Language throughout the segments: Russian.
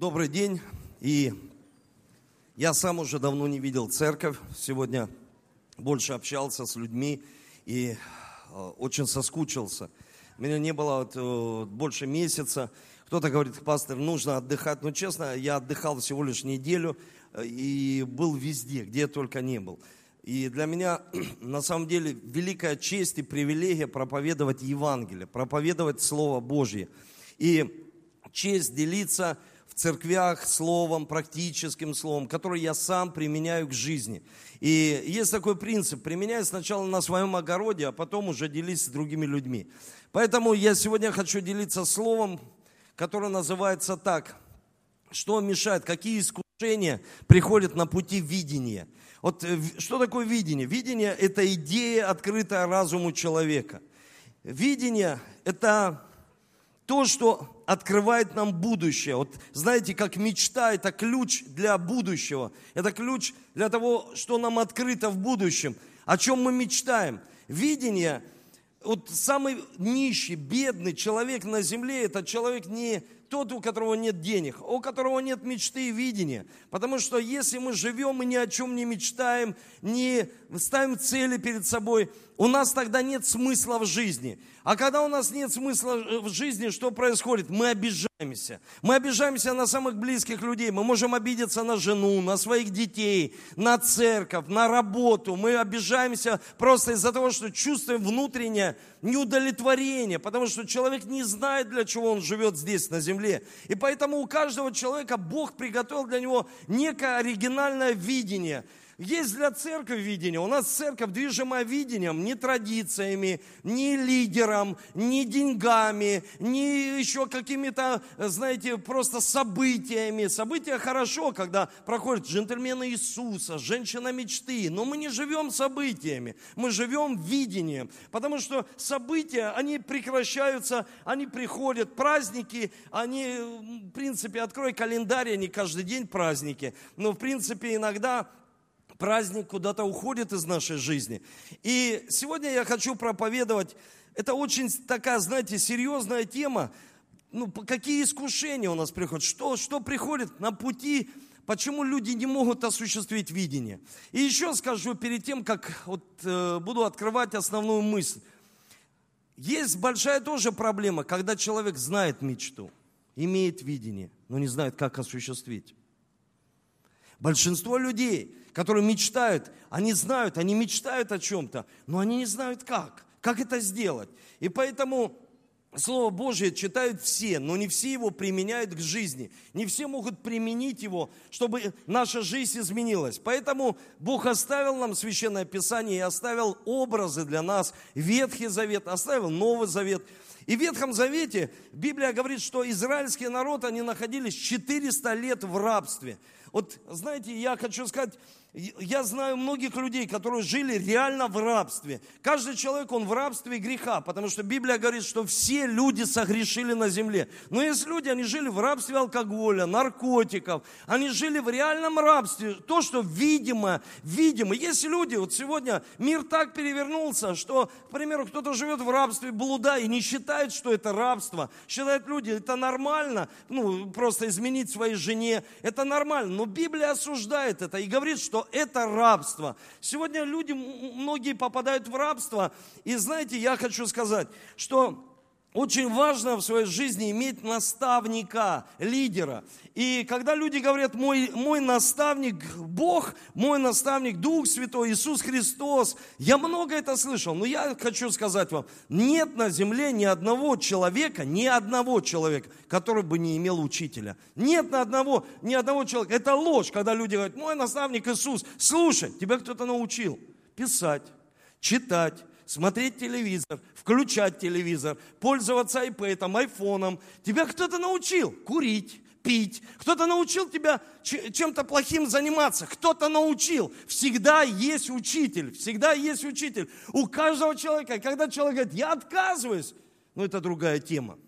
Добрый день. И я сам уже давно не видел церковь. Сегодня больше общался с людьми и э, очень соскучился. Меня не было э, больше месяца. Кто-то говорит, пастор, нужно отдыхать. Но честно, я отдыхал всего лишь неделю э, и был везде, где только не был. И для меня, на самом деле, великая честь и привилегия проповедовать Евангелие, проповедовать Слово Божье. И честь делиться церквях словом, практическим словом, которое я сам применяю к жизни. И есть такой принцип, применяй сначала на своем огороде, а потом уже делись с другими людьми. Поэтому я сегодня хочу делиться словом, которое называется так, что мешает, какие искушения приходят на пути видения. Вот э, что такое видение? Видение – это идея, открытая разуму человека. Видение – это то, что открывает нам будущее. Вот знаете, как мечта – это ключ для будущего. Это ключ для того, что нам открыто в будущем. О чем мы мечтаем. Видение, вот самый нищий, бедный человек на земле – это человек не тот, у которого нет денег, у которого нет мечты и видения. Потому что если мы живем и ни о чем не мечтаем, не ставим цели перед собой, у нас тогда нет смысла в жизни. А когда у нас нет смысла в жизни, что происходит? Мы обижаемся. Мы обижаемся на самых близких людей. Мы можем обидеться на жену, на своих детей, на церковь, на работу. Мы обижаемся просто из-за того, что чувствуем внутреннее неудовлетворение, потому что человек не знает, для чего он живет здесь, на земле. И поэтому у каждого человека Бог приготовил для него некое оригинальное видение – есть для церкви видение. У нас церковь движима видением, не традициями, не лидером, не деньгами, не еще какими-то, знаете, просто событиями. События хорошо, когда проходят джентльмены Иисуса, женщина мечты. Но мы не живем событиями, мы живем видением. Потому что события, они прекращаются, они приходят. Праздники, они, в принципе, открой календарь, они каждый день праздники. Но, в принципе, иногда праздник куда-то уходит из нашей жизни. И сегодня я хочу проповедовать, это очень такая, знаете, серьезная тема, ну, какие искушения у нас приходят, что, что приходит на пути, почему люди не могут осуществить видение. И еще скажу перед тем, как вот, э, буду открывать основную мысль. Есть большая тоже проблема, когда человек знает мечту, имеет видение, но не знает, как осуществить. Большинство людей, которые мечтают, они знают, они мечтают о чем-то, но они не знают как, как это сделать. И поэтому Слово Божье читают все, но не все его применяют к жизни. Не все могут применить его, чтобы наша жизнь изменилась. Поэтому Бог оставил нам Священное Писание и оставил образы для нас. Ветхий Завет, оставил Новый Завет. И в Ветхом Завете Библия говорит, что израильский народ, они находились 400 лет в рабстве. Вот знаете, я хочу сказать, я знаю многих людей, которые жили реально в рабстве. Каждый человек, он в рабстве греха, потому что Библия говорит, что все люди согрешили на земле. Но есть люди, они жили в рабстве алкоголя, наркотиков, они жили в реальном рабстве. То, что видимо, видимо. Есть люди, вот сегодня мир так перевернулся, что, к примеру, кто-то живет в рабстве блуда и не считает, что это рабство. Считают люди, это нормально, ну, просто изменить своей жене, это нормально. Но Библия осуждает это и говорит, что это рабство. Сегодня люди, многие попадают в рабство. И знаете, я хочу сказать, что очень важно в своей жизни иметь наставника, лидера. И когда люди говорят, мой, мой наставник Бог, мой наставник Дух Святой, Иисус Христос, я много это слышал, но я хочу сказать вам, нет на земле ни одного человека, ни одного человека, который бы не имел учителя. Нет ни одного, ни одного человека. Это ложь, когда люди говорят, мой наставник Иисус. Слушай, тебя кто-то научил писать, читать, смотреть телевизор, включать телевизор, пользоваться iPad, айфоном. Тебя кто-то научил курить, пить, кто-то научил тебя чем-то плохим заниматься, кто-то научил. Всегда есть учитель, всегда есть учитель. У каждого человека, когда человек говорит, я отказываюсь, ну это другая тема.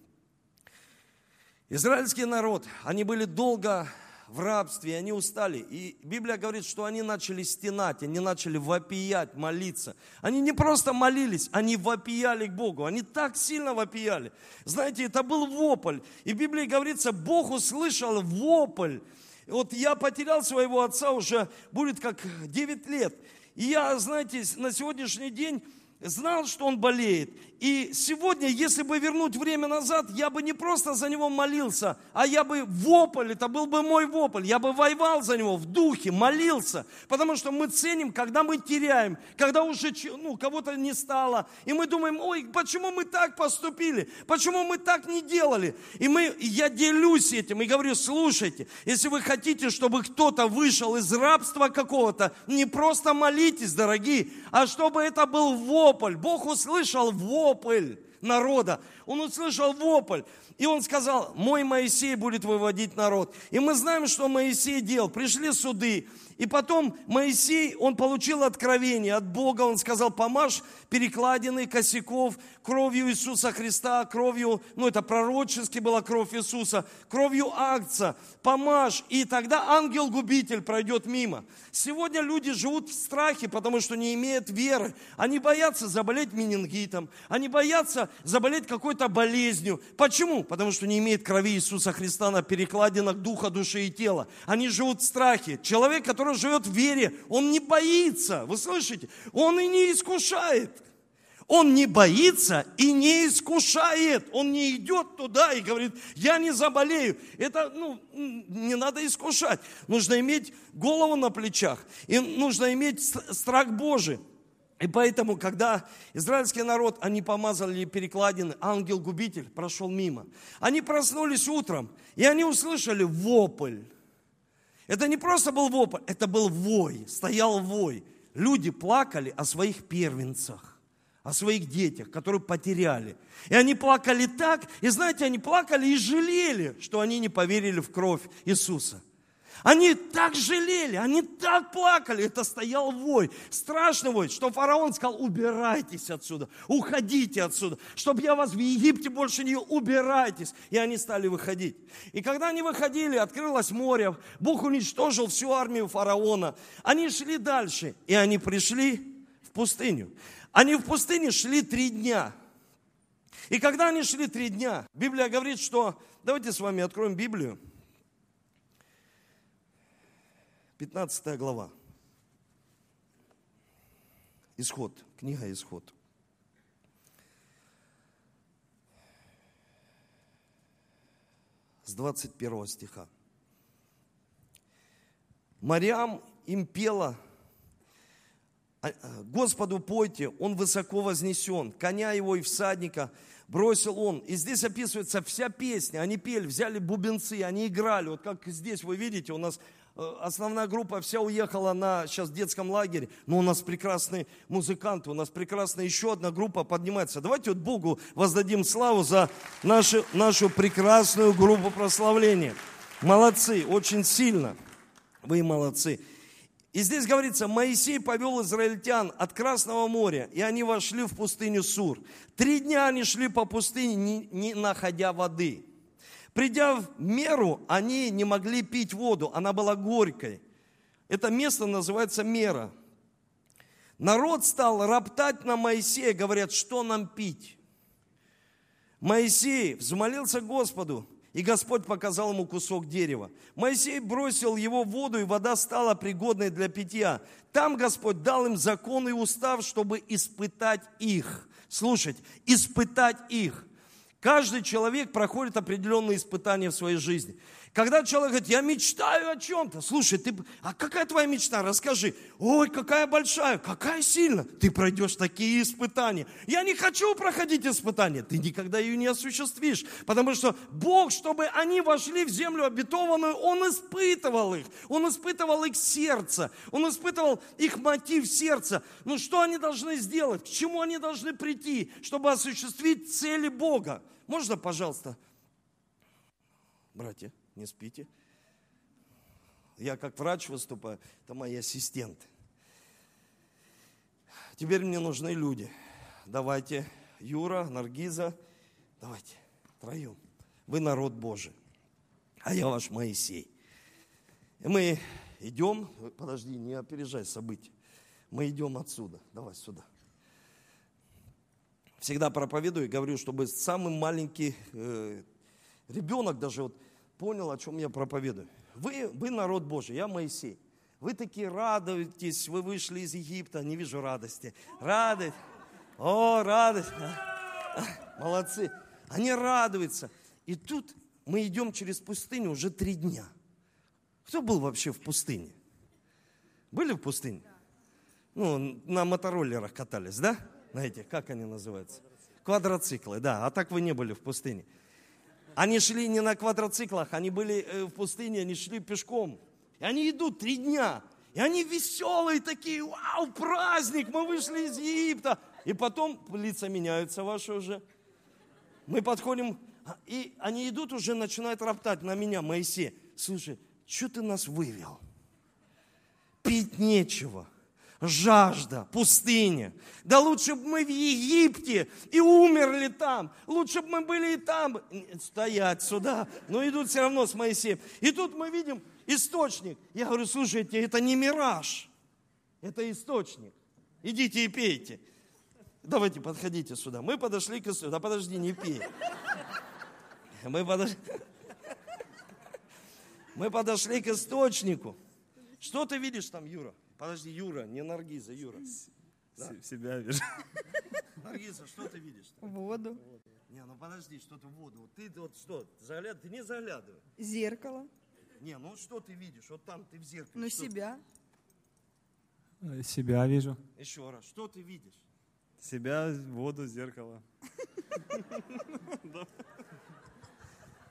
Израильский народ, они были долго в рабстве, они устали. И Библия говорит, что они начали стенать, они начали вопиять, молиться. Они не просто молились, они вопияли к Богу. Они так сильно вопияли. Знаете, это был вопль. И в Библии говорится, Бог услышал вопль. Вот я потерял своего отца уже, будет как 9 лет. И я, знаете, на сегодняшний день знал, что он болеет. И сегодня, если бы вернуть время назад, я бы не просто за него молился, а я бы вопль, это был бы мой вопль, я бы воевал за него в духе, молился. Потому что мы ценим, когда мы теряем, когда уже ну, кого-то не стало. И мы думаем, ой, почему мы так поступили, почему мы так не делали. И мы, я делюсь этим и говорю, слушайте, если вы хотите, чтобы кто-то вышел из рабства какого-то, не просто молитесь, дорогие, а чтобы это был вопль. Бог услышал вопль вопль народа. Он услышал вопль. И он сказал, мой Моисей будет выводить народ. И мы знаем, что Моисей делал. Пришли суды, и потом Моисей, он получил откровение от Бога, он сказал, помажь перекладины косяков кровью Иисуса Христа, кровью, ну это пророчески была кровь Иисуса, кровью акция, помажь, и тогда ангел-губитель пройдет мимо. Сегодня люди живут в страхе, потому что не имеют веры. Они боятся заболеть менингитом, они боятся заболеть какой-то болезнью. Почему? Потому что не имеют крови Иисуса Христа на перекладинах духа, души и тела. Они живут в страхе. Человек, который живет в вере, он не боится, вы слышите? Он и не искушает. Он не боится и не искушает. Он не идет туда и говорит, я не заболею. Это, ну, не надо искушать. Нужно иметь голову на плечах. И нужно иметь страх Божий. И поэтому, когда израильский народ, они помазали перекладины, ангел-губитель прошел мимо. Они проснулись утром, и они услышали вопль. Это не просто был вопль, это был вой, стоял вой. Люди плакали о своих первенцах, о своих детях, которые потеряли. И они плакали так, и знаете, они плакали и жалели, что они не поверили в кровь Иисуса. Они так жалели, они так плакали, это стоял вой, страшный вой, что фараон сказал, убирайтесь отсюда, уходите отсюда, чтобы я вас в Египте больше не убирайтесь. И они стали выходить. И когда они выходили, открылось море, Бог уничтожил всю армию фараона. Они шли дальше, и они пришли в пустыню. Они в пустыне шли три дня. И когда они шли три дня, Библия говорит, что... Давайте с вами откроем Библию. 15 глава. Исход, книга Исход. С 21 стиха. Мариам им пела, «А, а, Господу пойте, Он высоко вознесен, коня его и всадника бросил Он. И здесь описывается вся песня, они пели, взяли бубенцы, они играли. Вот как здесь вы видите, у нас основная группа вся уехала на сейчас детском лагере, но у нас прекрасные музыканты, у нас прекрасная еще одна группа поднимается. Давайте вот Богу воздадим славу за нашу, нашу прекрасную группу прославления. Молодцы, очень сильно. Вы молодцы. И здесь говорится, Моисей повел израильтян от Красного моря, и они вошли в пустыню Сур. Три дня они шли по пустыне, не, не находя воды. Придя в меру, они не могли пить воду, она была горькой. Это место называется мера. Народ стал роптать на Моисея, говорят, что нам пить? Моисей взмолился Господу, и Господь показал ему кусок дерева. Моисей бросил его в воду, и вода стала пригодной для питья. Там Господь дал им закон и устав, чтобы испытать их. Слушать, испытать их. Каждый человек проходит определенные испытания в своей жизни. Когда человек говорит, я мечтаю о чем-то, слушай, ты, а какая твоя мечта? Расскажи. Ой, какая большая, какая сильная. Ты пройдешь такие испытания. Я не хочу проходить испытания. Ты никогда ее не осуществишь. Потому что Бог, чтобы они вошли в землю обетованную, Он испытывал их. Он испытывал их сердце. Он испытывал их мотив сердца. Ну что они должны сделать? К чему они должны прийти, чтобы осуществить цели Бога? Можно, пожалуйста, братья? не спите. Я как врач выступаю, это мои ассистенты. Теперь мне нужны люди. Давайте, Юра, Наргиза, давайте, троем. Вы народ Божий, а я ваш Моисей. И мы идем, подожди, не опережай события. Мы идем отсюда, давай сюда. Всегда проповедую и говорю, чтобы самый маленький э, ребенок даже вот понял, о чем я проповедую. Вы, вы народ Божий, я Моисей. Вы такие радуетесь, вы вышли из Египта, не вижу радости. Радость. О, радость. Молодцы. Они радуются. И тут мы идем через пустыню уже три дня. Кто был вообще в пустыне? Были в пустыне? Ну, на мотороллерах катались, да? Знаете, как они называются? Квадроциклы, да. А так вы не были в пустыне. Они шли не на квадроциклах, они были э, в пустыне, они шли пешком. И они идут три дня. И они веселые такие, вау, праздник, мы вышли из Египта. И потом лица меняются ваши уже. Мы подходим, и они идут уже, начинают роптать на меня, Моисей. Слушай, что ты нас вывел? Пить нечего жажда, пустыня. Да лучше бы мы в Египте и умерли там. Лучше бы мы были и там. Стоять сюда. Но идут все равно с Моисеем. И тут мы видим источник. Я говорю, слушайте, это не мираж. Это источник. Идите и пейте. Давайте подходите сюда. Мы подошли к источнику. Да подожди, не пей. Мы подошли... Мы подошли к источнику. Что ты видишь там, Юра? Подожди, Юра, не Наргиза, Юра. Да. Себя вижу. Наргиза, что ты видишь? -то? Воду. Не, ну подожди, что ты воду. Вот ты вот что, загляд... ты не заглядывай. Зеркало. Не, ну что ты видишь? Вот там ты в зеркале. Ну что себя. Себя вижу. Ты? Еще раз, что ты видишь? Себя, воду, зеркало.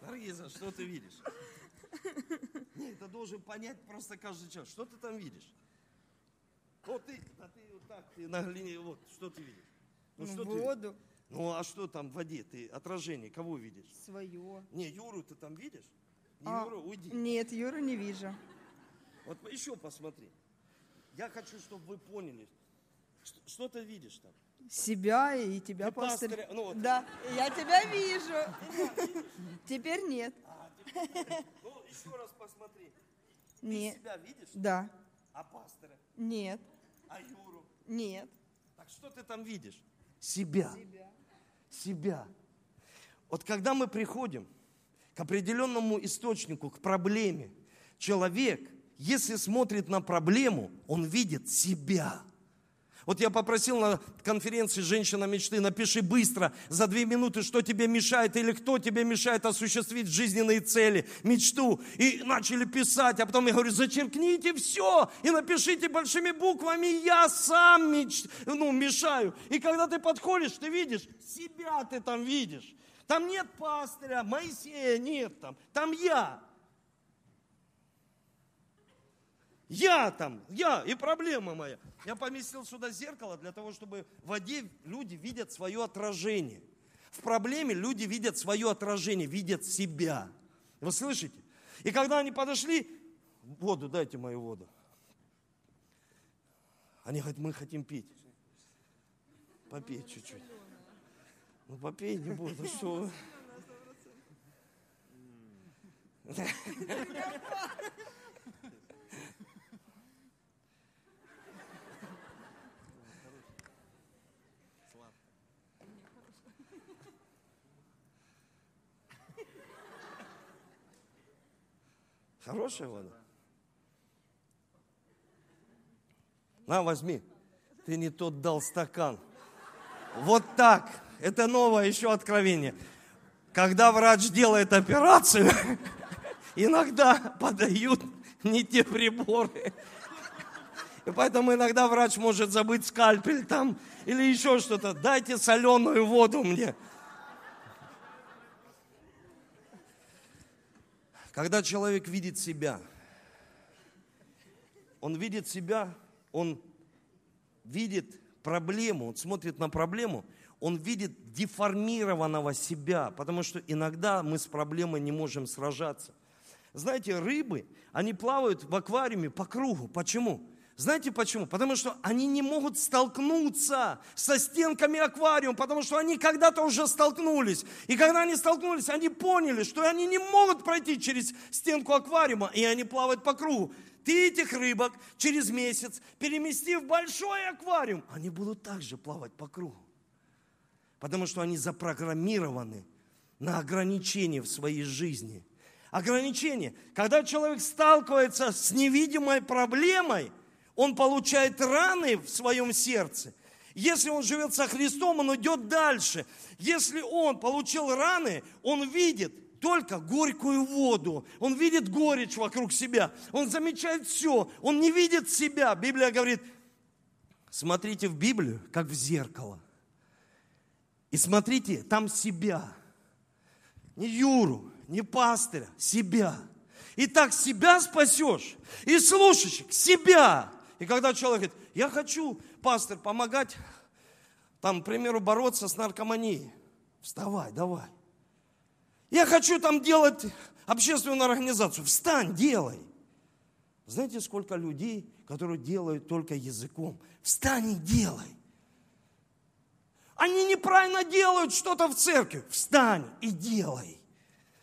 Наргиза, что ты видишь? Нет, ты должен понять просто каждый час. Что ты там видишь? Вот ты, да ты вот так, ты на глине, вот, что ты видишь? Ну, что ты воду. видишь? Ну, а что там в воде? Ты отражение кого видишь? Свое. Не, Юру ты там видишь? Не А, Юру, уйди. Нет, Юру не вижу. Вот еще посмотри. Я хочу, чтобы вы поняли, что, что ты видишь там. Себя и тебя, И пастырь. пастыря, ну вот. Да, я тебя вижу. Теперь нет. Ну, еще раз посмотри. Ты себя видишь? Да. А пастора? Нет. А Юру? Нет. Так что ты там видишь? Себя. Себя. Вот когда мы приходим к определенному источнику, к проблеме, человек, если смотрит на проблему, он видит себя. Вот я попросил на конференции «Женщина мечты», напиши быстро, за две минуты, что тебе мешает или кто тебе мешает осуществить жизненные цели, мечту. И начали писать, а потом я говорю, зачеркните все и напишите большими буквами «Я сам меч... ну, мешаю». И когда ты подходишь, ты видишь, себя ты там видишь. Там нет пастыря, Моисея нет там, там я. Я там, я, и проблема моя. Я поместил сюда зеркало для того, чтобы в воде люди видят свое отражение. В проблеме люди видят свое отражение, видят себя. Вы слышите? И когда они подошли, воду, дайте мою воду. Они говорят, мы хотим пить. Попей чуть-чуть. Ну попей не буду, что Хорошая вода? На, возьми. Ты не тот дал стакан. Вот так. Это новое еще откровение. Когда врач делает операцию, иногда подают не те приборы. И поэтому иногда врач может забыть скальпель там или еще что-то. Дайте соленую воду мне. Когда человек видит себя, он видит себя, он видит проблему, он смотрит на проблему, он видит деформированного себя, потому что иногда мы с проблемой не можем сражаться. Знаете, рыбы, они плавают в аквариуме по кругу. Почему? Знаете почему? Потому что они не могут столкнуться со стенками аквариума, потому что они когда-то уже столкнулись. И когда они столкнулись, они поняли, что они не могут пройти через стенку аквариума, и они плавают по кругу. Ты этих рыбок через месяц перемести в большой аквариум, они будут также плавать по кругу. Потому что они запрограммированы на ограничения в своей жизни. Ограничения. Когда человек сталкивается с невидимой проблемой – он получает раны в своем сердце. Если он живет со Христом, он идет дальше. Если он получил раны, он видит только горькую воду. Он видит горечь вокруг себя. Он замечает все. Он не видит себя. Библия говорит, смотрите в Библию, как в зеркало. И смотрите там себя. Не Юру, не пастыря, себя. И так себя спасешь. И слушаешь себя. И когда человек говорит, я хочу, пастор, помогать, там, к примеру, бороться с наркоманией. Вставай, давай. Я хочу там делать общественную организацию. Встань, делай. Знаете, сколько людей, которые делают только языком? Встань и делай. Они неправильно делают что-то в церкви. Встань и делай.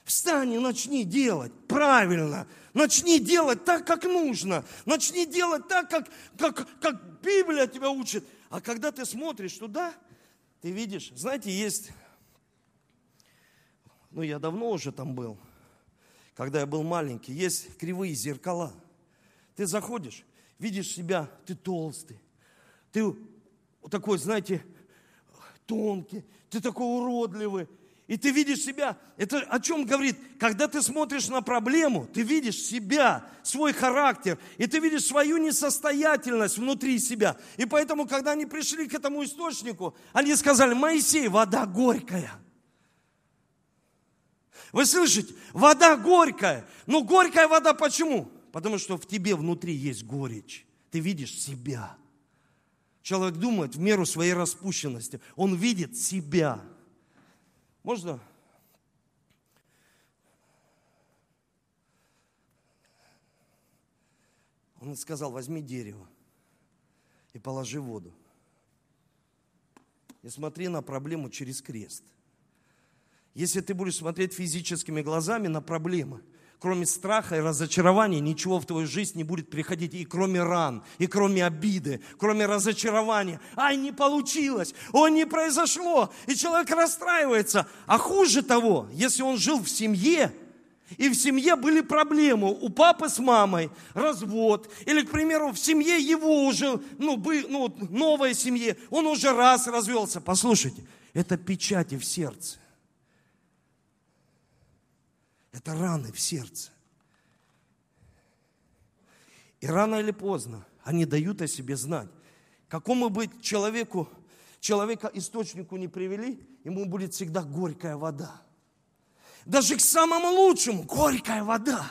Встань и начни делать правильно. Начни делать так, как нужно. Начни делать так, как, как, как Библия тебя учит. А когда ты смотришь туда, ты видишь, знаете, есть, ну я давно уже там был, когда я был маленький, есть кривые зеркала. Ты заходишь, видишь себя, ты толстый, ты такой, знаете, тонкий, ты такой уродливый, и ты видишь себя. Это о чем говорит? Когда ты смотришь на проблему, ты видишь себя, свой характер, и ты видишь свою несостоятельность внутри себя. И поэтому, когда они пришли к этому источнику, они сказали, Моисей, вода горькая. Вы слышите? Вода горькая. Но горькая вода почему? Потому что в тебе внутри есть горечь. Ты видишь себя. Человек думает в меру своей распущенности. Он видит себя. Можно? Он сказал, возьми дерево и положи воду. И смотри на проблему через крест. Если ты будешь смотреть физическими глазами на проблемы – кроме страха и разочарования, ничего в твою жизнь не будет приходить. И кроме ран, и кроме обиды, кроме разочарования. Ай, не получилось, о, не произошло. И человек расстраивается. А хуже того, если он жил в семье, и в семье были проблемы у папы с мамой, развод, или, к примеру, в семье его уже, ну, бы, ну новой семье, он уже раз развелся. Послушайте, это печати в сердце. Это раны в сердце. И рано или поздно они дают о себе знать. Какому бы человеку, человека источнику не привели, ему будет всегда горькая вода. Даже к самому лучшему горькая вода.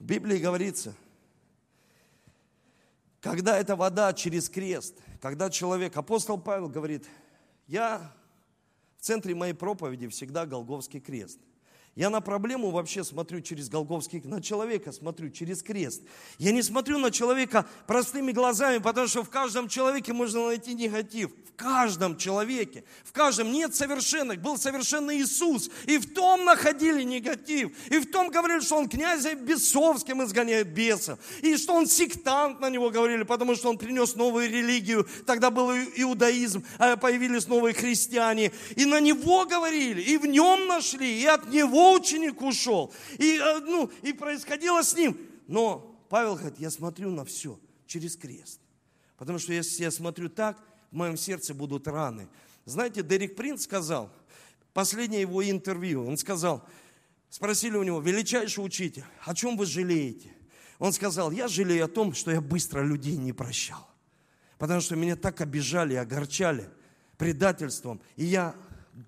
В Библии говорится, когда эта вода через крест, когда человек, апостол Павел говорит, я в центре моей проповеди всегда Голговский крест. Я на проблему вообще смотрю через Голговский, на человека смотрю через крест. Я не смотрю на человека простыми глазами, потому что в каждом человеке можно найти негатив. В каждом человеке, в каждом нет совершенных. Был совершенный Иисус, и в том находили негатив. И в том говорили, что он князя бесовским изгоняет бесов. И что он сектант на него говорили, потому что он принес новую религию. Тогда был иудаизм, а появились новые христиане. И на него говорили, и в нем нашли, и от него ученик ушел, и, э, ну, и происходило с ним. Но Павел говорит, я смотрю на все через крест. Потому что если я смотрю так, в моем сердце будут раны. Знаете, Дерек Принц сказал, последнее его интервью, он сказал, спросили у него, величайший учитель, о чем вы жалеете? Он сказал, я жалею о том, что я быстро людей не прощал. Потому что меня так обижали, огорчали предательством. И я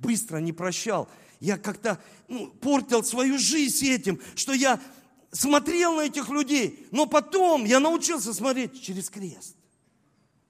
быстро не прощал я как-то ну, портил свою жизнь этим, что я смотрел на этих людей, но потом я научился смотреть через крест.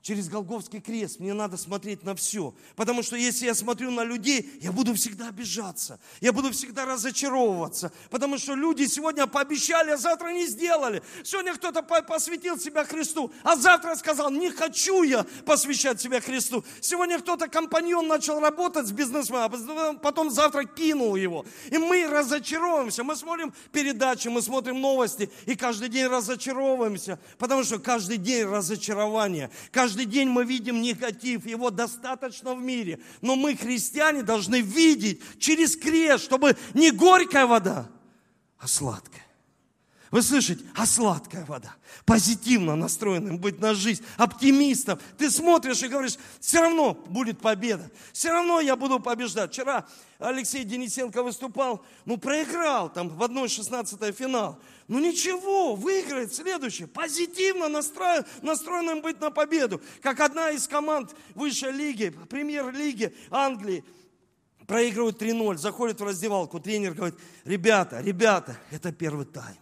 Через Голговский крест мне надо смотреть на все. Потому что если я смотрю на людей, я буду всегда обижаться. Я буду всегда разочаровываться. Потому что люди сегодня пообещали, а завтра не сделали. Сегодня кто-то посвятил себя Христу, а завтра сказал, не хочу я посвящать себя Христу. Сегодня кто-то компаньон начал работать с бизнесменом, а потом завтра кинул его. И мы разочаровываемся. Мы смотрим передачи, мы смотрим новости, и каждый день разочаровываемся. Потому что каждый день разочарование. Каждый Каждый день мы видим негатив, его достаточно в мире. Но мы, христиане, должны видеть через крест, чтобы не горькая вода, а сладкая. Вы слышите? А сладкая вода. Позитивно настроенным быть на жизнь. Оптимистом. Ты смотришь и говоришь, все равно будет победа. Все равно я буду побеждать. Вчера Алексей Денисенко выступал, ну проиграл там в 1-16 финал. Ну ничего, выиграет следующее. Позитивно настроен, настроенным быть на победу. Как одна из команд высшей лиги, премьер-лиги Англии, проигрывают 3-0, заходит в раздевалку, тренер говорит, ребята, ребята, это первый тайм.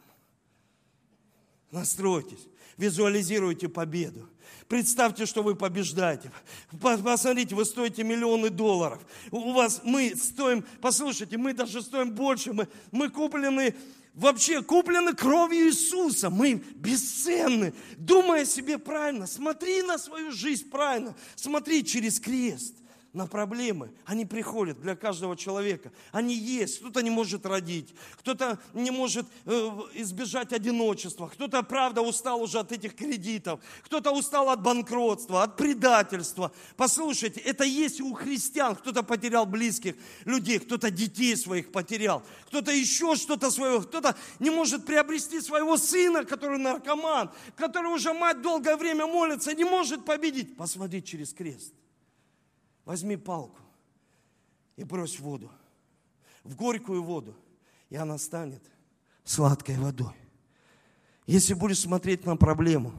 Настройтесь, визуализируйте победу. Представьте, что вы побеждаете. Посмотрите, вы стоите миллионы долларов. У вас мы стоим, послушайте, мы даже стоим больше. Мы, мы куплены вообще куплены кровью Иисуса. Мы бесценны. Думай о себе правильно. Смотри на свою жизнь правильно. Смотри через крест на проблемы. Они приходят для каждого человека. Они есть. Кто-то не может родить, кто-то не может э, избежать одиночества, кто-то, правда, устал уже от этих кредитов, кто-то устал от банкротства, от предательства. Послушайте, это есть у христиан. Кто-то потерял близких людей, кто-то детей своих потерял, кто-то еще что-то своего, кто-то не может приобрести своего сына, который наркоман, который уже мать долгое время молится, не может победить. Посмотри через крест. Возьми палку и брось в воду, в горькую воду, и она станет сладкой водой. Если будешь смотреть на проблему,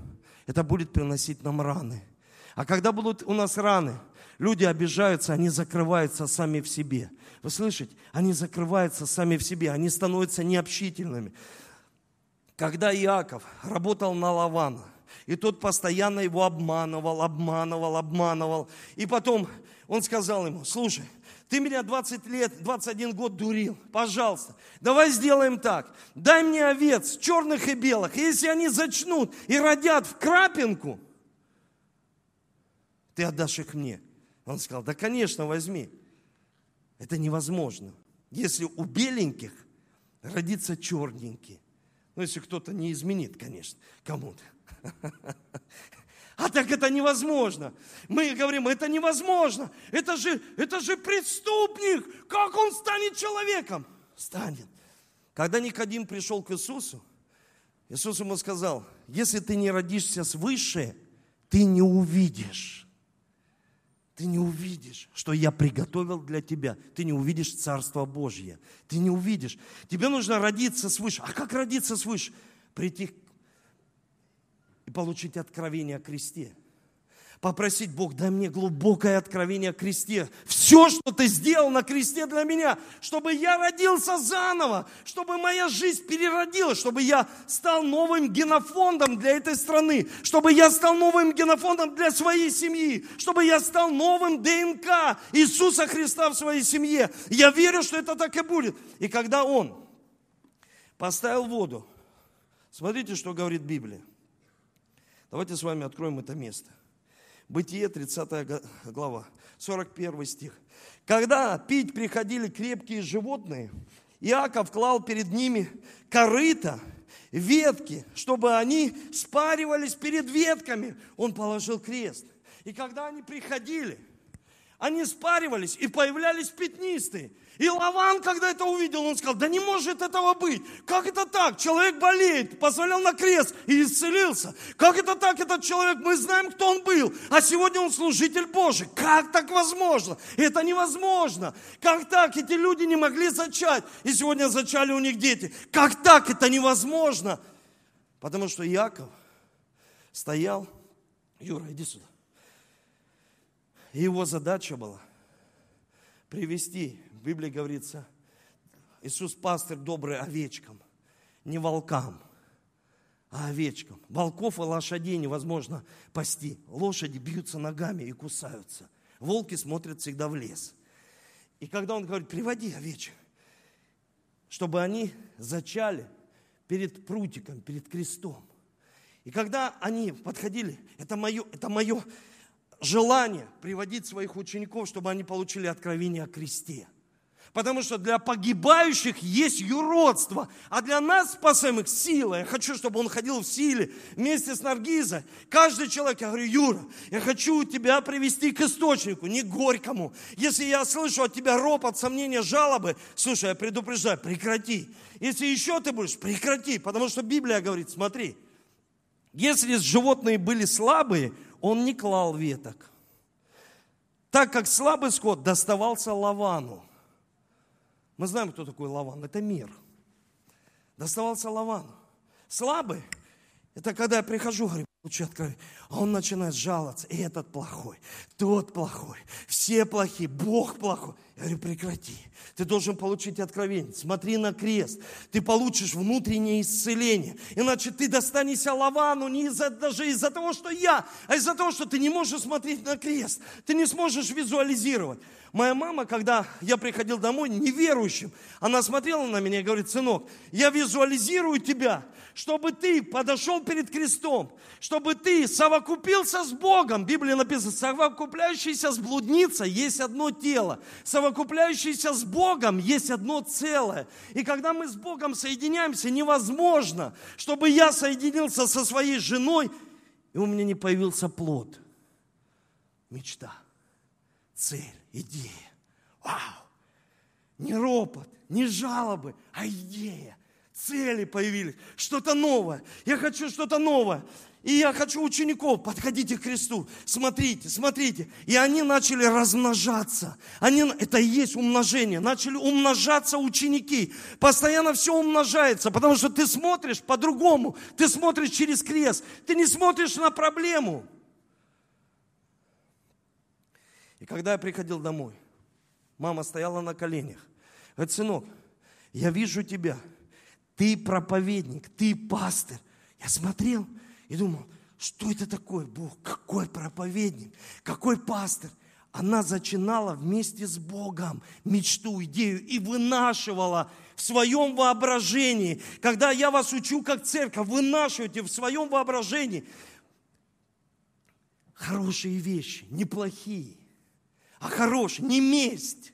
это будет приносить нам раны. А когда будут у нас раны, люди обижаются, они закрываются сами в себе. Вы слышите? Они закрываются сами в себе, они становятся необщительными. Когда Иаков работал на Лавана, и тот постоянно его обманывал, обманывал, обманывал. И потом он сказал ему, слушай, ты меня 20 лет, 21 год дурил, пожалуйста, давай сделаем так, дай мне овец, черных и белых, и если они зачнут и родят в крапинку, ты отдашь их мне. Он сказал, да, конечно, возьми. Это невозможно. Если у беленьких родится черненький. Ну, если кто-то не изменит, конечно, кому-то. А так это невозможно. Мы говорим, это невозможно. Это же, это же преступник. Как он станет человеком? Станет. Когда Никодим пришел к Иисусу, Иисус ему сказал, если ты не родишься свыше, ты не увидишь. Ты не увидишь, что я приготовил для тебя. Ты не увидишь Царство Божье. Ты не увидишь. Тебе нужно родиться свыше. А как родиться свыше? Прийти и получить откровение о кресте. Попросить Бог, дай мне глубокое откровение о кресте. Все, что ты сделал на кресте для меня, чтобы я родился заново, чтобы моя жизнь переродилась, чтобы я стал новым генофондом для этой страны, чтобы я стал новым генофондом для своей семьи, чтобы я стал новым ДНК Иисуса Христа в своей семье. Я верю, что это так и будет. И когда Он поставил воду, смотрите, что говорит Библия. Давайте с вами откроем это место. Бытие, 30 глава, 41 стих. Когда пить приходили крепкие животные, Иаков клал перед ними корыто, ветки, чтобы они спаривались перед ветками. Он положил крест. И когда они приходили, они спаривались и появлялись пятнистые. И Лаван, когда это увидел, он сказал, да не может этого быть. Как это так? Человек болеет, позволял на крест и исцелился. Как это так, этот человек? Мы знаем, кто он был. А сегодня он служитель Божий. Как так возможно? Это невозможно. Как так? Эти люди не могли зачать. И сегодня зачали у них дети. Как так? Это невозможно. Потому что Яков стоял. Юра, иди сюда. Его задача была привести в Библии говорится, Иисус пастырь добрый овечкам, не волкам, а овечкам. Волков и лошадей невозможно пасти. Лошади бьются ногами и кусаются. Волки смотрят всегда в лес. И когда он говорит, приводи овечек, чтобы они зачали перед прутиком, перед крестом. И когда они подходили, это мое, это мое желание приводить своих учеников, чтобы они получили откровение о кресте. Потому что для погибающих есть юродство, а для нас спасаемых сила. Я хочу, чтобы он ходил в силе вместе с Наргизой. Каждый человек, я говорю, Юра, я хочу тебя привести к источнику, не горькому. Если я слышу от тебя ропот, сомнения, жалобы, слушай, я предупреждаю, прекрати. Если еще ты будешь, прекрати, потому что Библия говорит, смотри, если животные были слабые, он не клал веток. Так как слабый скот доставался лавану. Мы знаем, кто такой Лаван. Это мир. Доставался Лаван. Слабый. Это когда я прихожу, говорю, Лучше откровение. А он начинает жаловаться. И этот плохой, тот плохой, все плохие, Бог плохой. Я говорю, прекрати. Ты должен получить откровение. Смотри на крест. Ты получишь внутреннее исцеление. Иначе ты достанешься лавану не из-за, даже из-за того, что я, а из-за того, что ты не можешь смотреть на крест. Ты не сможешь визуализировать. Моя мама, когда я приходил домой неверующим, она смотрела на меня и говорит, сынок, я визуализирую тебя, чтобы ты подошел перед крестом, чтобы ты совокупился с Богом. В Библии написано, совокупляющийся с блудницей есть одно тело, совокупляющийся с Богом есть одно целое. И когда мы с Богом соединяемся, невозможно, чтобы я соединился со своей женой, и у меня не появился плод. Мечта, цель, идея. Вау! Не ропот, не жалобы, а идея цели появились, что-то новое. Я хочу что-то новое. И я хочу учеников, подходите к кресту, смотрите, смотрите. И они начали размножаться. Они, это и есть умножение. Начали умножаться ученики. Постоянно все умножается, потому что ты смотришь по-другому. Ты смотришь через крест. Ты не смотришь на проблему. И когда я приходил домой, мама стояла на коленях. Говорит, сынок, я вижу тебя – ты проповедник, ты пастор. Я смотрел и думал, что это такое, Бог, какой проповедник, какой пастор. Она зачинала вместе с Богом мечту, идею и вынашивала в своем воображении. Когда я вас учу как церковь, вынашивайте в своем воображении хорошие вещи, неплохие, а хорошие, не месть,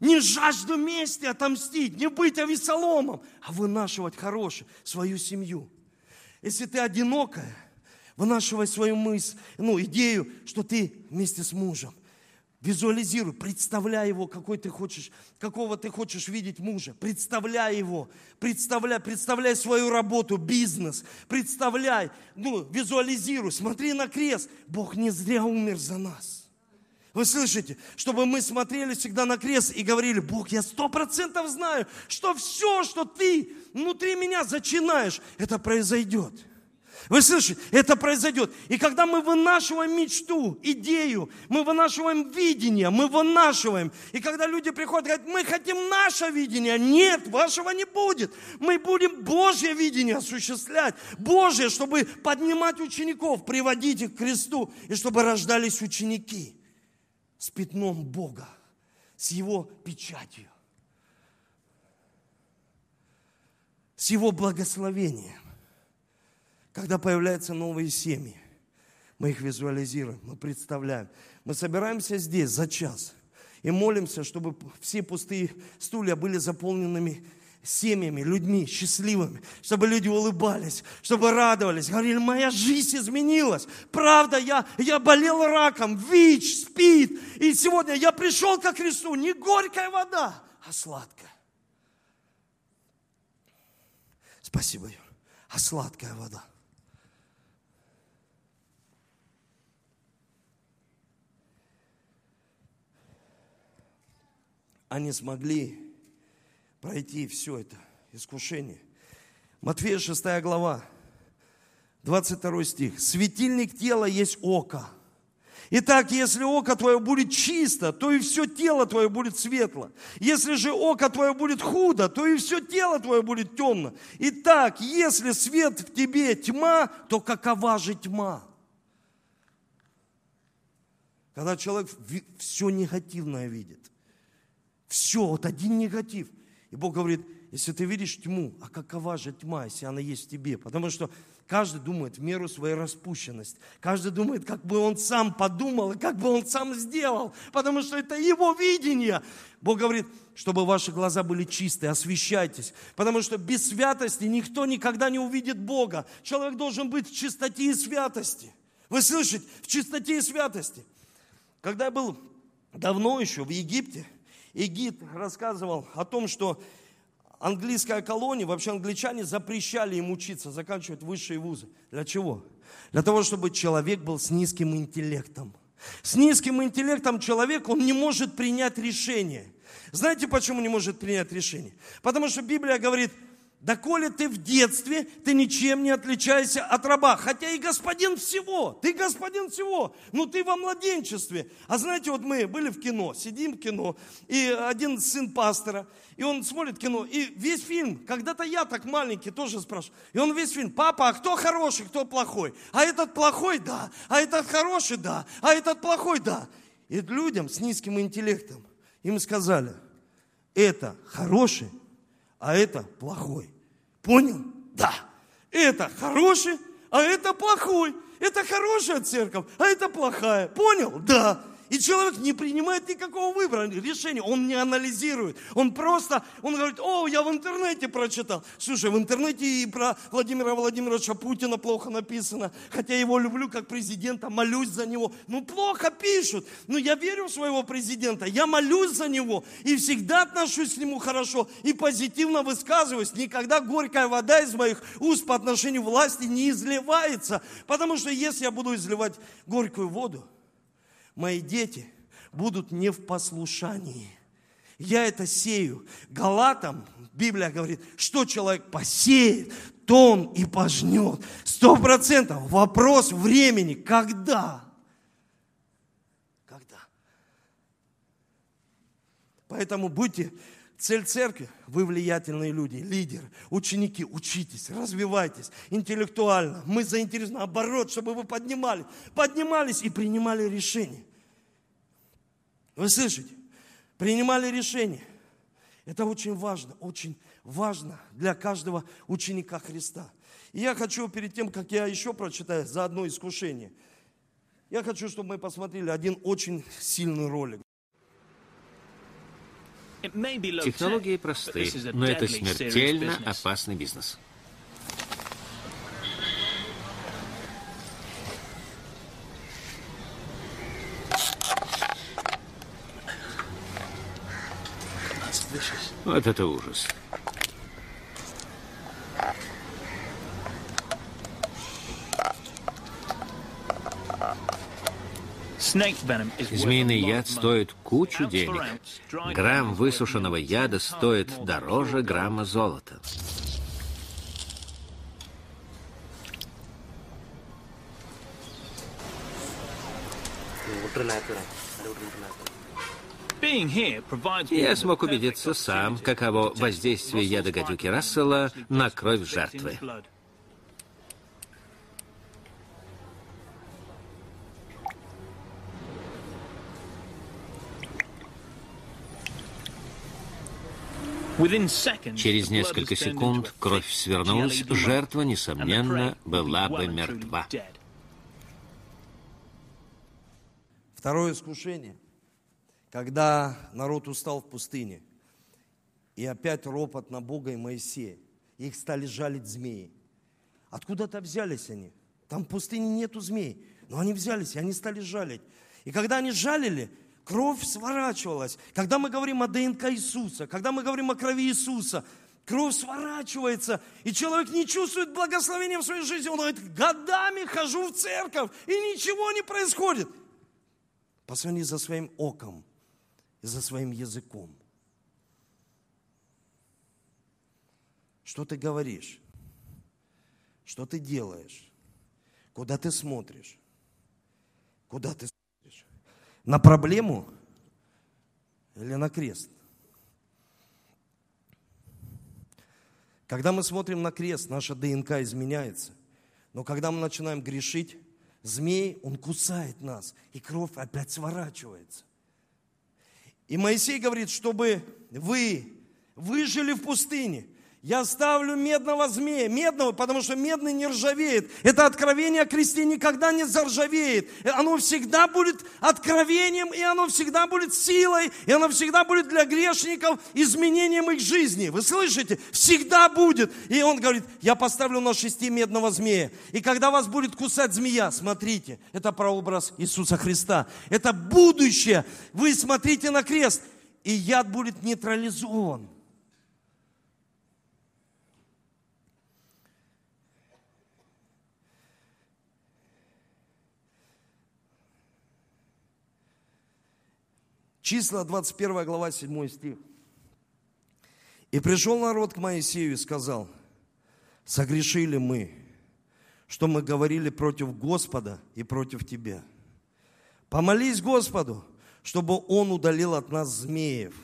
не жажду мести отомстить, не быть авесоломом, а вынашивать хорошее, свою семью. Если ты одинокая, вынашивай свою мысль, ну, идею, что ты вместе с мужем. Визуализируй, представляй его, какой ты хочешь, какого ты хочешь видеть мужа. Представляй его, представляй, представляй свою работу, бизнес, представляй, ну, визуализируй, смотри на крест. Бог не зря умер за нас. Вы слышите? Чтобы мы смотрели всегда на крест и говорили, Бог, я сто процентов знаю, что все, что ты внутри меня зачинаешь, это произойдет. Вы слышите? Это произойдет. И когда мы вынашиваем мечту, идею, мы вынашиваем видение, мы вынашиваем. И когда люди приходят и говорят, мы хотим наше видение. Нет, вашего не будет. Мы будем Божье видение осуществлять. Божье, чтобы поднимать учеников, приводить их к кресту, и чтобы рождались ученики с пятном Бога, с Его печатью, с Его благословением. Когда появляются новые семьи, мы их визуализируем, мы представляем. Мы собираемся здесь за час и молимся, чтобы все пустые стулья были заполненными семьями, людьми счастливыми, чтобы люди улыбались, чтобы радовались, говорили, моя жизнь изменилась. Правда, я, я болел раком, ВИЧ, СПИД. И сегодня я пришел ко Христу, не горькая вода, а сладкая. Спасибо, Юр. А сладкая вода. Они смогли пройти все это искушение. Матфея 6 глава, 22 стих. Светильник тела есть око. Итак, если око твое будет чисто, то и все тело твое будет светло. Если же око твое будет худо, то и все тело твое будет темно. Итак, если свет в тебе тьма, то какова же тьма? Когда человек все негативное видит. Все, вот один негатив. И Бог говорит, если ты видишь тьму, а какова же тьма, если она есть в тебе? Потому что Каждый думает в меру своей распущенности. Каждый думает, как бы он сам подумал и как бы он сам сделал. Потому что это его видение. Бог говорит, чтобы ваши глаза были чистые, освещайтесь. Потому что без святости никто никогда не увидит Бога. Человек должен быть в чистоте и святости. Вы слышите? В чистоте и святости. Когда я был давно еще в Египте, Египет рассказывал о том, что английская колония, вообще англичане запрещали им учиться, заканчивать высшие вузы. Для чего? Для того, чтобы человек был с низким интеллектом. С низким интеллектом человек, он не может принять решение. Знаете, почему не может принять решение? Потому что Библия говорит – Доколе ты в детстве, ты ничем не отличаешься от раба. Хотя и господин всего, ты господин всего, но ты во младенчестве. А знаете, вот мы были в кино, сидим в кино, и один сын пастора, и он смотрит кино, и весь фильм, когда-то я так маленький тоже спрашиваю, и он весь фильм, папа, а кто хороший, кто плохой? А этот плохой, да, а этот хороший, да, а этот плохой, да. И людям с низким интеллектом им сказали, это хороший, а это плохой. Понял? Да. Это хороший, а это плохой. Это хорошая церковь, а это плохая. Понял? Да. И человек не принимает никакого выбора, решения, он не анализирует. Он просто, он говорит, о, я в интернете прочитал. Слушай, в интернете и про Владимира Владимировича Путина плохо написано. Хотя его люблю как президента, молюсь за него. Ну, плохо пишут. Но я верю в своего президента, я молюсь за него. И всегда отношусь к нему хорошо. И позитивно высказываюсь. Никогда горькая вода из моих уст по отношению власти не изливается. Потому что если я буду изливать горькую воду, мои дети будут не в послушании. Я это сею. Галатам Библия говорит, что человек посеет, то он и пожнет. Сто процентов. Вопрос времени. Когда? Когда? Поэтому будьте Цель церкви – вы влиятельные люди, лидеры, ученики, учитесь, развивайтесь интеллектуально. Мы заинтересованы, наоборот, чтобы вы поднимались, поднимались и принимали решения. Вы слышите? Принимали решения. Это очень важно, очень важно для каждого ученика Христа. И я хочу перед тем, как я еще прочитаю за одно искушение, я хочу, чтобы мы посмотрели один очень сильный ролик. Технологии просты, но это смертельно опасный бизнес. Вот это ужас. Змеиный яд стоит кучу денег. Грамм высушенного яда стоит дороже грамма золота. Я смог убедиться сам, каково воздействие яда гадюки Рассела на кровь жертвы. Через несколько секунд кровь свернулась, жертва, несомненно, была бы мертва. Второе искушение, когда народ устал в пустыне, и опять ропот на Бога и Моисея, их стали жалить змеи. Откуда-то взялись они. Там в пустыне нету змей, но они взялись, и они стали жалить. И когда они жалили, кровь сворачивалась. Когда мы говорим о ДНК Иисуса, когда мы говорим о крови Иисуса, кровь сворачивается, и человек не чувствует благословения в своей жизни. Он говорит, годами хожу в церковь, и ничего не происходит. Посмотри за своим оком и за своим языком. Что ты говоришь? Что ты делаешь? Куда ты смотришь? Куда ты смотришь? На проблему или на крест? Когда мы смотрим на крест, наша ДНК изменяется. Но когда мы начинаем грешить, змей, он кусает нас, и кровь опять сворачивается. И Моисей говорит, чтобы вы выжили в пустыне, я ставлю медного змея, медного, потому что медный не ржавеет. Это откровение о кресте никогда не заржавеет. Оно всегда будет откровением, и оно всегда будет силой, и оно всегда будет для грешников изменением их жизни. Вы слышите? Всегда будет. И он говорит, я поставлю на шести медного змея. И когда вас будет кусать змея, смотрите, это прообраз Иисуса Христа. Это будущее. Вы смотрите на крест, и яд будет нейтрализован. Числа 21 глава 7 стих. И пришел народ к Моисею и сказал, согрешили мы, что мы говорили против Господа и против Тебя. Помолись Господу, чтобы Он удалил от нас змеев.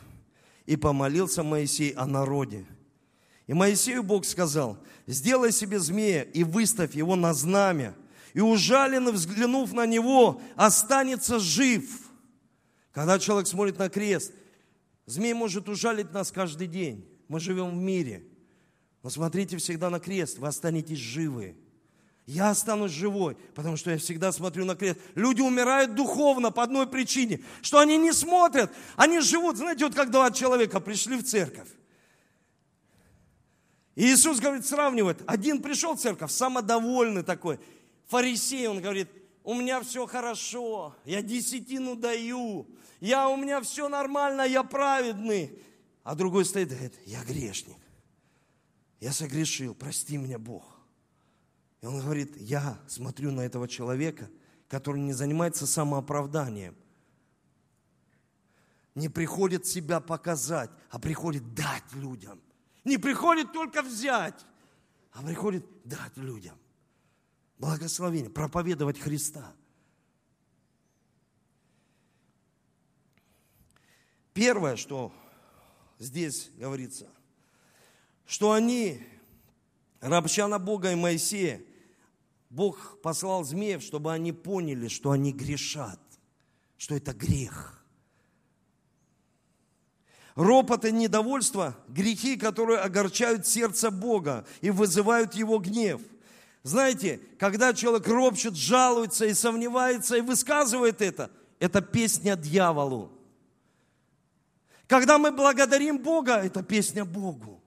И помолился Моисей о народе. И Моисею Бог сказал, сделай себе змея и выставь его на знамя, и ужаленный, взглянув на него, останется жив. Когда человек смотрит на крест, змей может ужалить нас каждый день. Мы живем в мире. Но смотрите всегда на крест, вы останетесь живы. Я останусь живой, потому что я всегда смотрю на крест. Люди умирают духовно по одной причине, что они не смотрят, они живут. Знаете, вот как два человека пришли в церковь. И Иисус говорит, сравнивает. Один пришел в церковь, самодовольный такой, фарисей, он говорит, у меня все хорошо, я десятину даю, я, у меня все нормально, я праведный. А другой стоит и говорит, я грешник, я согрешил, прости меня Бог. И он говорит, я смотрю на этого человека, который не занимается самооправданием, не приходит себя показать, а приходит дать людям. Не приходит только взять, а приходит дать людям. Благословение, проповедовать Христа. Первое, что здесь говорится, что они, рабча на Бога и Моисея, Бог послал змеев, чтобы они поняли, что они грешат, что это грех. Ропот и недовольство – грехи, которые огорчают сердце Бога и вызывают его гнев. Знаете, когда человек ропщет, жалуется и сомневается и высказывает это, это песня дьяволу. Когда мы благодарим Бога, это песня Богу.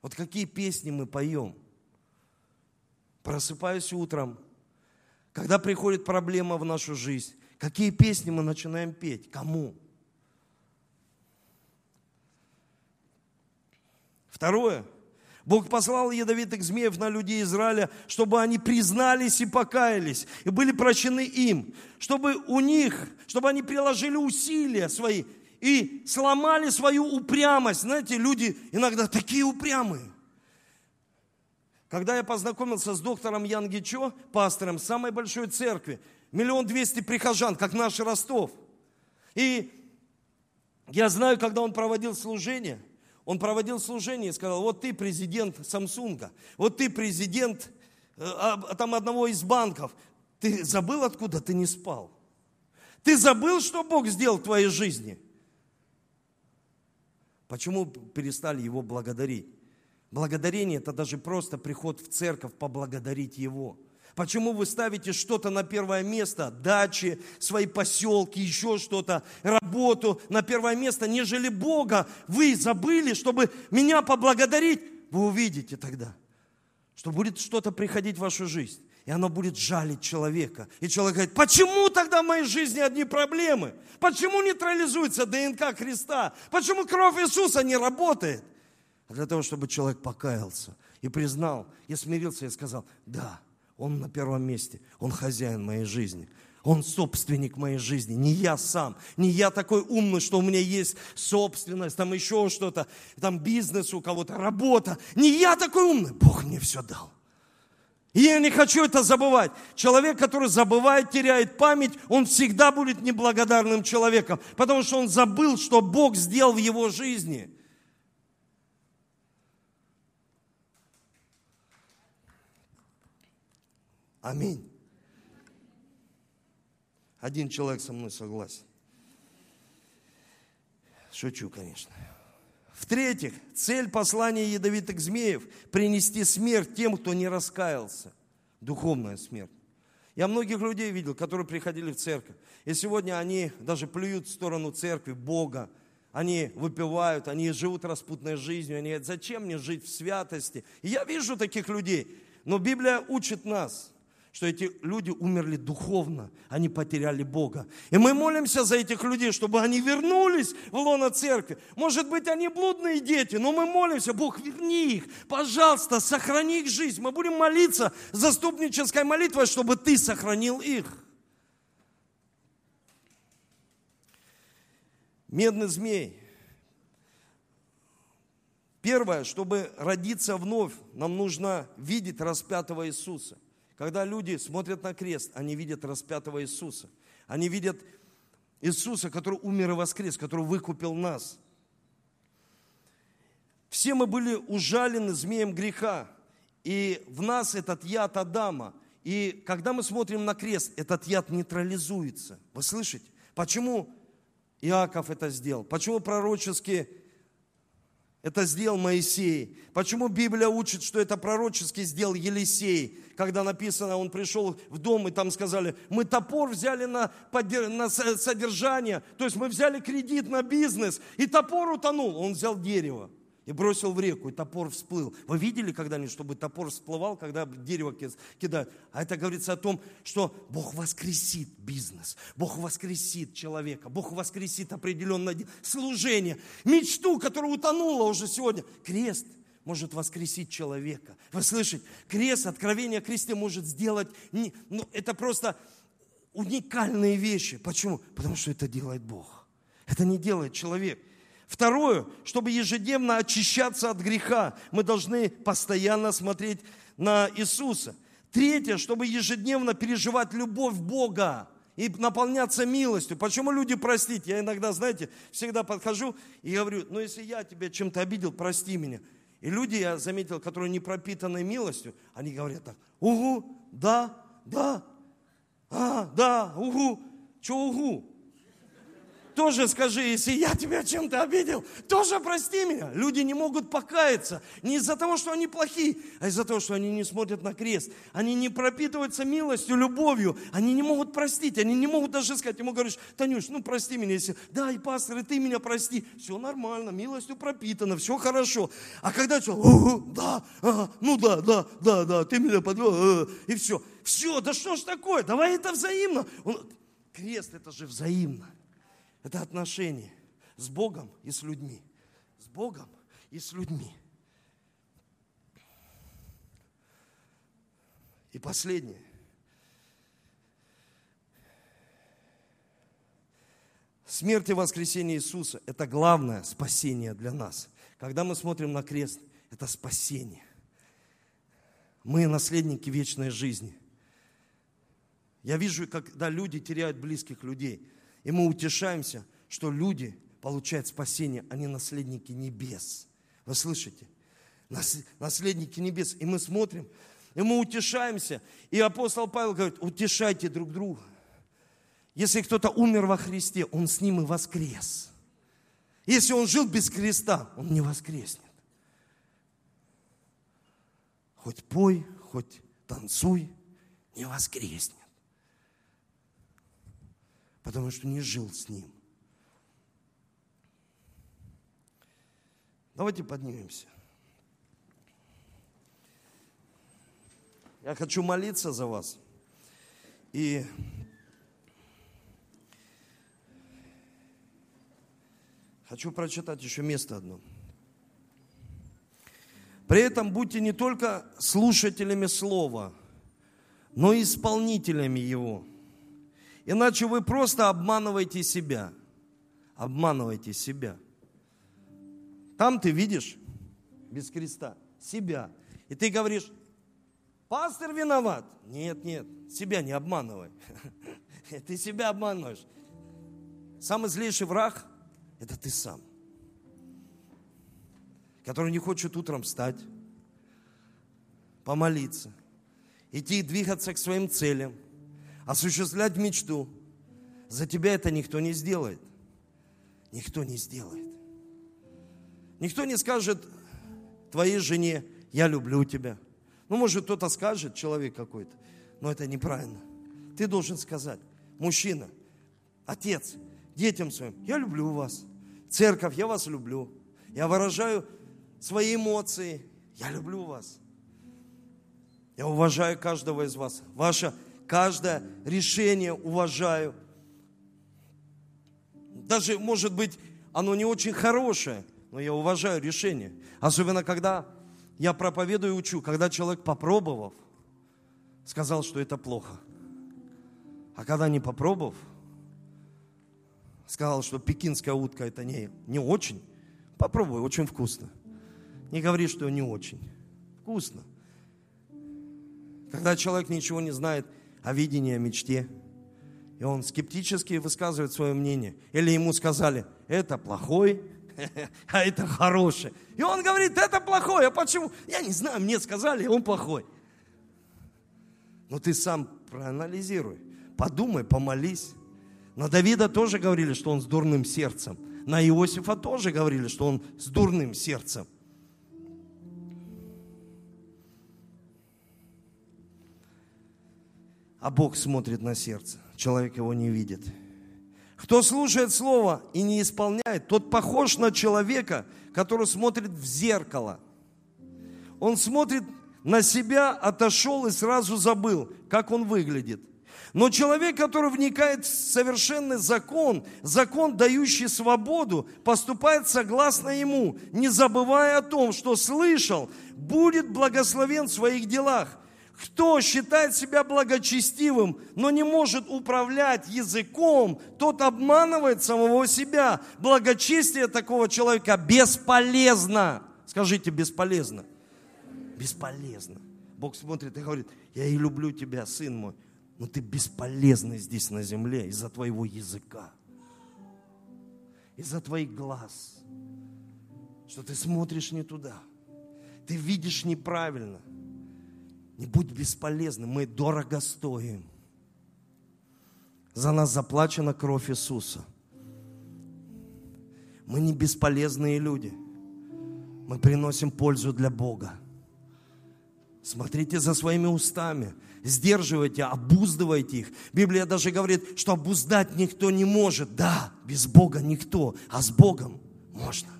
Вот какие песни мы поем. Просыпаюсь утром, когда приходит проблема в нашу жизнь, какие песни мы начинаем петь? Кому? Второе. Бог послал ядовитых змеев на людей Израиля, чтобы они признались и покаялись, и были прощены им, чтобы у них, чтобы они приложили усилия свои и сломали свою упрямость. Знаете, люди иногда такие упрямые. Когда я познакомился с доктором Ян Гичо, пастором самой большой церкви, миллион двести прихожан, как наш Ростов. И я знаю, когда он проводил служение, он проводил служение и сказал, вот ты президент Самсунга, вот ты президент э, там одного из банков. Ты забыл, откуда ты не спал? Ты забыл, что Бог сделал в твоей жизни? Почему перестали его благодарить? Благодарение – это даже просто приход в церковь, поблагодарить Его. Почему вы ставите что-то на первое место, дачи, свои поселки, еще что-то, работу на первое место, нежели Бога? Вы забыли, чтобы меня поблагодарить? Вы увидите тогда, что будет что-то приходить в вашу жизнь и оно будет жалить человека. И человек говорит, почему тогда в моей жизни одни проблемы? Почему нейтрализуется ДНК Христа? Почему кровь Иисуса не работает? А для того, чтобы человек покаялся и признал, и смирился и сказал, да, он на первом месте, он хозяин моей жизни. Он собственник моей жизни, не я сам, не я такой умный, что у меня есть собственность, там еще что-то, там бизнес у кого-то, работа. Не я такой умный, Бог мне все дал. И я не хочу это забывать. Человек, который забывает, теряет память, он всегда будет неблагодарным человеком, потому что он забыл, что Бог сделал в его жизни. Аминь. Один человек со мной согласен. Шучу, конечно. В-третьих, цель послания ядовитых змеев – принести смерть тем, кто не раскаялся. Духовная смерть. Я многих людей видел, которые приходили в церковь. И сегодня они даже плюют в сторону церкви, Бога. Они выпивают, они живут распутной жизнью. Они говорят, зачем мне жить в святости? И я вижу таких людей. Но Библия учит нас, что эти люди умерли духовно, они потеряли Бога. И мы молимся за этих людей, чтобы они вернулись в лоно церкви. Может быть, они блудные дети, но мы молимся, Бог, верни их, пожалуйста, сохрани их жизнь. Мы будем молиться заступнической молитвой, чтобы Ты сохранил их. Медный змей. Первое, чтобы родиться вновь, нам нужно видеть распятого Иисуса. Когда люди смотрят на крест, они видят распятого Иисуса. Они видят Иисуса, который умер и воскрес, который выкупил нас. Все мы были ужалены змеем греха, и в нас этот яд Адама. И когда мы смотрим на крест, этот яд нейтрализуется. Вы слышите? Почему Иаков это сделал? Почему пророческие это сделал Моисей. Почему Библия учит, что это пророчески сделал Елисей? Когда написано, он пришел в дом, и там сказали, мы топор взяли на, на содержание, то есть мы взяли кредит на бизнес, и топор утонул. Он взял дерево и бросил в реку, и топор всплыл. Вы видели когда-нибудь, чтобы топор всплывал, когда дерево кидают? А это говорится о том, что Бог воскресит бизнес, Бог воскресит человека, Бог воскресит определенное служение, мечту, которая утонула уже сегодня. Крест может воскресить человека. Вы слышите? Крест, откровение о кресте может сделать, ну, это просто уникальные вещи. Почему? Потому что это делает Бог. Это не делает человек. Второе, чтобы ежедневно очищаться от греха, мы должны постоянно смотреть на Иисуса. Третье, чтобы ежедневно переживать любовь Бога и наполняться милостью. Почему люди простить? Я иногда, знаете, всегда подхожу и говорю, ну если я тебя чем-то обидел, прости меня. И люди, я заметил, которые не пропитаны милостью, они говорят так, угу, да, да, а, да, угу, что угу? Тоже скажи, если я тебя чем-то обидел, тоже прости меня. Люди не могут покаяться не из-за того, что они плохие, а из-за того, что они не смотрят на крест. Они не пропитываются милостью, любовью. Они не могут простить, они не могут даже сказать. Ему говоришь, Танюш, ну прости меня, если... Да, и пастор, и ты меня прости. Все нормально, милостью пропитано, все хорошо. А когда что, да, ага, ну да, да, да, да, ты меня подвел, и все. Все, да что ж такое, давай это взаимно. Крест это же взаимно. Это отношения с Богом и с людьми. С Богом и с людьми. И последнее. Смерть и воскресение Иисуса – это главное спасение для нас. Когда мы смотрим на крест, это спасение. Мы наследники вечной жизни. Я вижу, когда люди теряют близких людей – и мы утешаемся, что люди получают спасение, они наследники небес. Вы слышите? Наследники небес. И мы смотрим, и мы утешаемся. И апостол Павел говорит, утешайте друг друга. Если кто-то умер во Христе, он с ним и воскрес. Если он жил без креста, он не воскреснет. Хоть пой, хоть танцуй, не воскреснет потому что не жил с ним. Давайте поднимемся. Я хочу молиться за вас. И хочу прочитать еще место одно. При этом будьте не только слушателями слова, но и исполнителями его – Иначе вы просто обманываете себя. Обманываете себя. Там ты видишь без креста себя. И ты говоришь, Пастор виноват. Нет, нет, себя не обманывай. Ты себя обманываешь. Самый злейший враг – это ты сам, который не хочет утром встать, помолиться, идти двигаться к своим целям, осуществлять мечту. За тебя это никто не сделает. Никто не сделает. Никто не скажет твоей жене, я люблю тебя. Ну, может, кто-то скажет, человек какой-то, но это неправильно. Ты должен сказать, мужчина, отец, детям своим, я люблю вас. Церковь, я вас люблю. Я выражаю свои эмоции. Я люблю вас. Я уважаю каждого из вас. Ваше каждое решение уважаю. Даже, может быть, оно не очень хорошее, но я уважаю решение. Особенно, когда я проповедую и учу, когда человек, попробовав, сказал, что это плохо. А когда не попробовав, сказал, что пекинская утка это не, не очень, попробуй, очень вкусно. Не говори, что не очень. Вкусно. Когда человек ничего не знает о видении, о мечте, и он скептически высказывает свое мнение, или ему сказали, это плохой, а это хороший. И он говорит, это плохой, а почему? Я не знаю, мне сказали, он плохой. Но ты сам проанализируй, подумай, помолись. На Давида тоже говорили, что он с дурным сердцем. На Иосифа тоже говорили, что он с дурным сердцем. А Бог смотрит на сердце, человек его не видит. Кто слушает Слово и не исполняет, тот похож на человека, который смотрит в зеркало. Он смотрит на себя, отошел и сразу забыл, как он выглядит. Но человек, который вникает в совершенный закон, закон, дающий свободу, поступает согласно ему, не забывая о том, что слышал, будет благословен в своих делах. Кто считает себя благочестивым, но не может управлять языком, тот обманывает самого себя. Благочестие такого человека бесполезно. Скажите, бесполезно. Бесполезно. Бог смотрит и говорит, я и люблю тебя, сын мой, но ты бесполезный здесь на земле из-за твоего языка, из-за твоих глаз, что ты смотришь не туда, ты видишь неправильно – не будь бесполезным, мы дорого стоим. За нас заплачена кровь Иисуса. Мы не бесполезные люди. Мы приносим пользу для Бога. Смотрите за своими устами, сдерживайте, обуздывайте их. Библия даже говорит, что обуздать никто не может. Да, без Бога никто, а с Богом можно.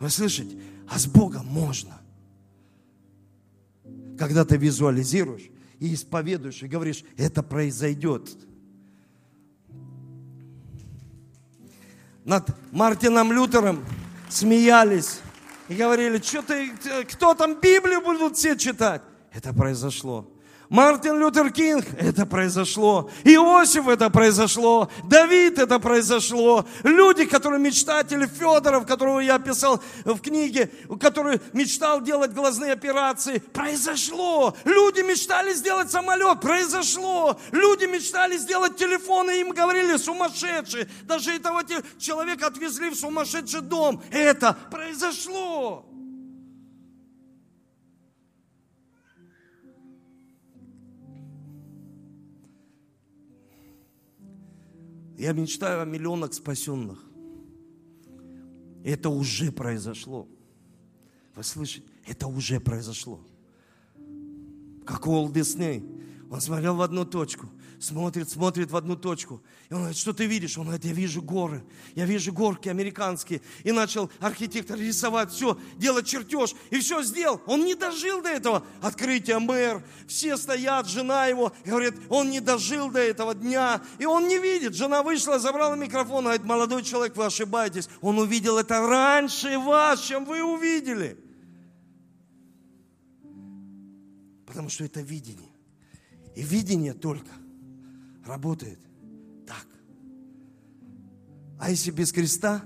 Вы слышите? А с Богом можно когда ты визуализируешь и исповедуешь, и говоришь, это произойдет. Над Мартином Лютером смеялись и говорили, что ты, кто там Библию будут все читать? Это произошло. Мартин Лютер Кинг, это произошло. Иосиф, это произошло. Давид, это произошло. Люди, которые мечтатели, Федоров, которого я писал в книге, который мечтал делать глазные операции, произошло. Люди мечтали сделать самолет, произошло. Люди мечтали сделать телефоны, им говорили сумасшедшие. Даже этого человека отвезли в сумасшедший дом. Это произошло. Я мечтаю о миллионах спасенных. Это уже произошло. Вы слышите? Это уже произошло. Как Уолт Дисней. Он смотрел в одну точку смотрит, смотрит в одну точку. И он говорит, что ты видишь? Он говорит, я вижу горы, я вижу горки американские. И начал архитектор рисовать все, делать чертеж. И все сделал. Он не дожил до этого открытия мэр. Все стоят, жена его, говорит, он не дожил до этого дня. И он не видит. Жена вышла, забрала микрофон, говорит, молодой человек, вы ошибаетесь. Он увидел это раньше вас, чем вы увидели. Потому что это видение. И видение только – работает так. А если без креста,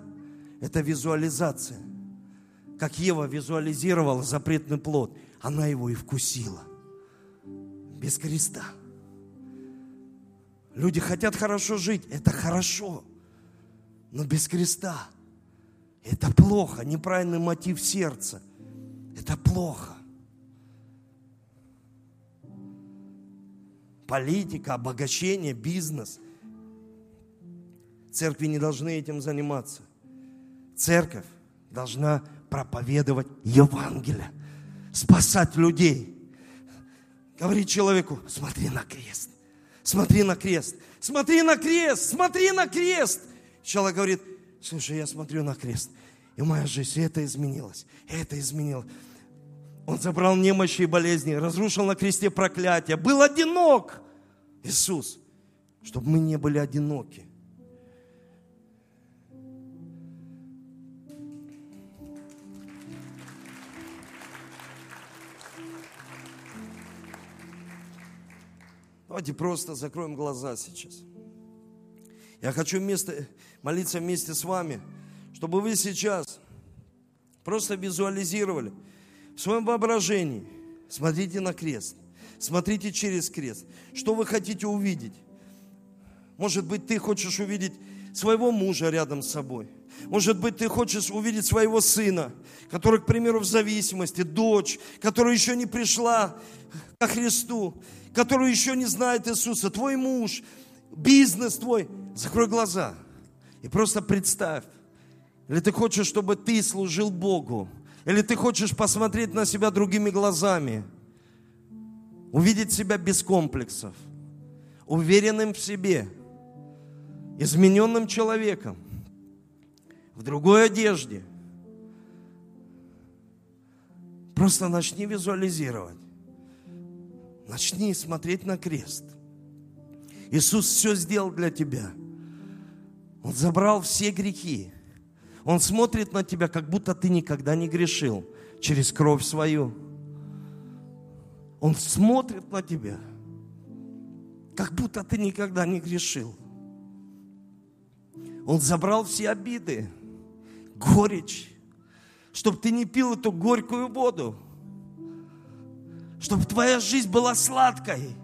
это визуализация. как Ева визуализировала запретный плод, она его и вкусила. Без креста. Люди хотят хорошо жить, это хорошо. Но без креста это плохо. Неправильный мотив сердца. Это плохо. Политика, обогащение, бизнес. Церкви не должны этим заниматься. Церковь должна проповедовать Евангелие, спасать людей. Говорит человеку, смотри на крест, смотри на крест, смотри на крест, смотри на крест. Человек говорит, слушай, я смотрю на крест, и моя жизнь, это изменилось, это изменилось. Он забрал немощи и болезни, разрушил на кресте проклятие, был одинок. Иисус, чтобы мы не были одиноки. Давайте просто закроем глаза сейчас. Я хочу вместе, молиться вместе с вами, чтобы вы сейчас просто визуализировали в своем воображении. Смотрите на крест. Смотрите через крест. Что вы хотите увидеть? Может быть, ты хочешь увидеть своего мужа рядом с собой. Может быть, ты хочешь увидеть своего сына, который, к примеру, в зависимости, дочь, которая еще не пришла ко Христу, которая еще не знает Иисуса, твой муж, бизнес твой. Закрой глаза и просто представь. Или ты хочешь, чтобы ты служил Богу, или ты хочешь посмотреть на себя другими глазами, увидеть себя без комплексов, уверенным в себе, измененным человеком, в другой одежде. Просто начни визуализировать. Начни смотреть на крест. Иисус все сделал для тебя. Он забрал все грехи. Он смотрит на тебя, как будто ты никогда не грешил через кровь свою. Он смотрит на тебя, как будто ты никогда не грешил. Он забрал все обиды, горечь, чтобы ты не пил эту горькую воду, чтобы твоя жизнь была сладкой,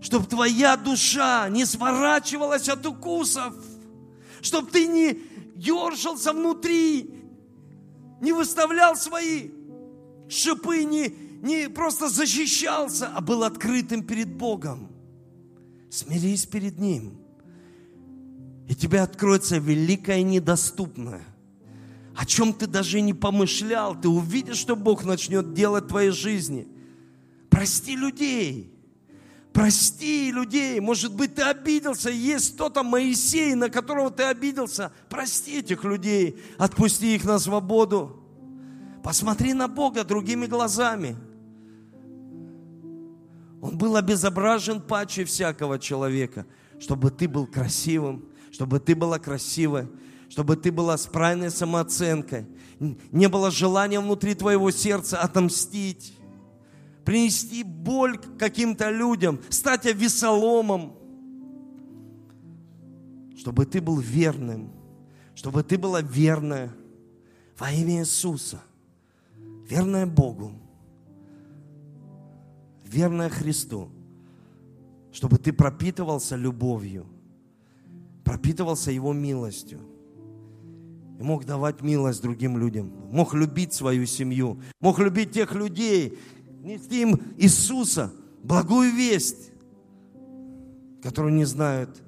чтобы твоя душа не сворачивалась от укусов, чтобы ты не ержился внутри, не выставлял свои шипы, не, не просто защищался, а был открытым перед Богом. Смирись перед Ним. И тебе откроется великое недоступное. О чем ты даже не помышлял, ты увидишь, что Бог начнет делать в твоей жизни. Прости людей. Прости людей. Может быть, ты обиделся. Есть кто-то Моисей, на которого ты обиделся. Прости этих людей. Отпусти их на свободу. Посмотри на Бога другими глазами. Он был обезображен паче всякого человека, чтобы ты был красивым, чтобы ты была красивой, чтобы ты была с правильной самооценкой. Не было желания внутри твоего сердца отомстить, принести боль каким-то людям, стать весоломом, чтобы ты был верным, чтобы ты была верная во имя Иисуса, верная Богу, верная Христу, чтобы ты пропитывался любовью, пропитывался Его милостью – и мог давать милость другим людям, мог любить свою семью, мог любить тех людей, нести им Иисуса, благую весть, которые не знают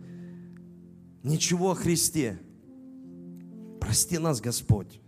ничего о Христе. Прости нас, Господь.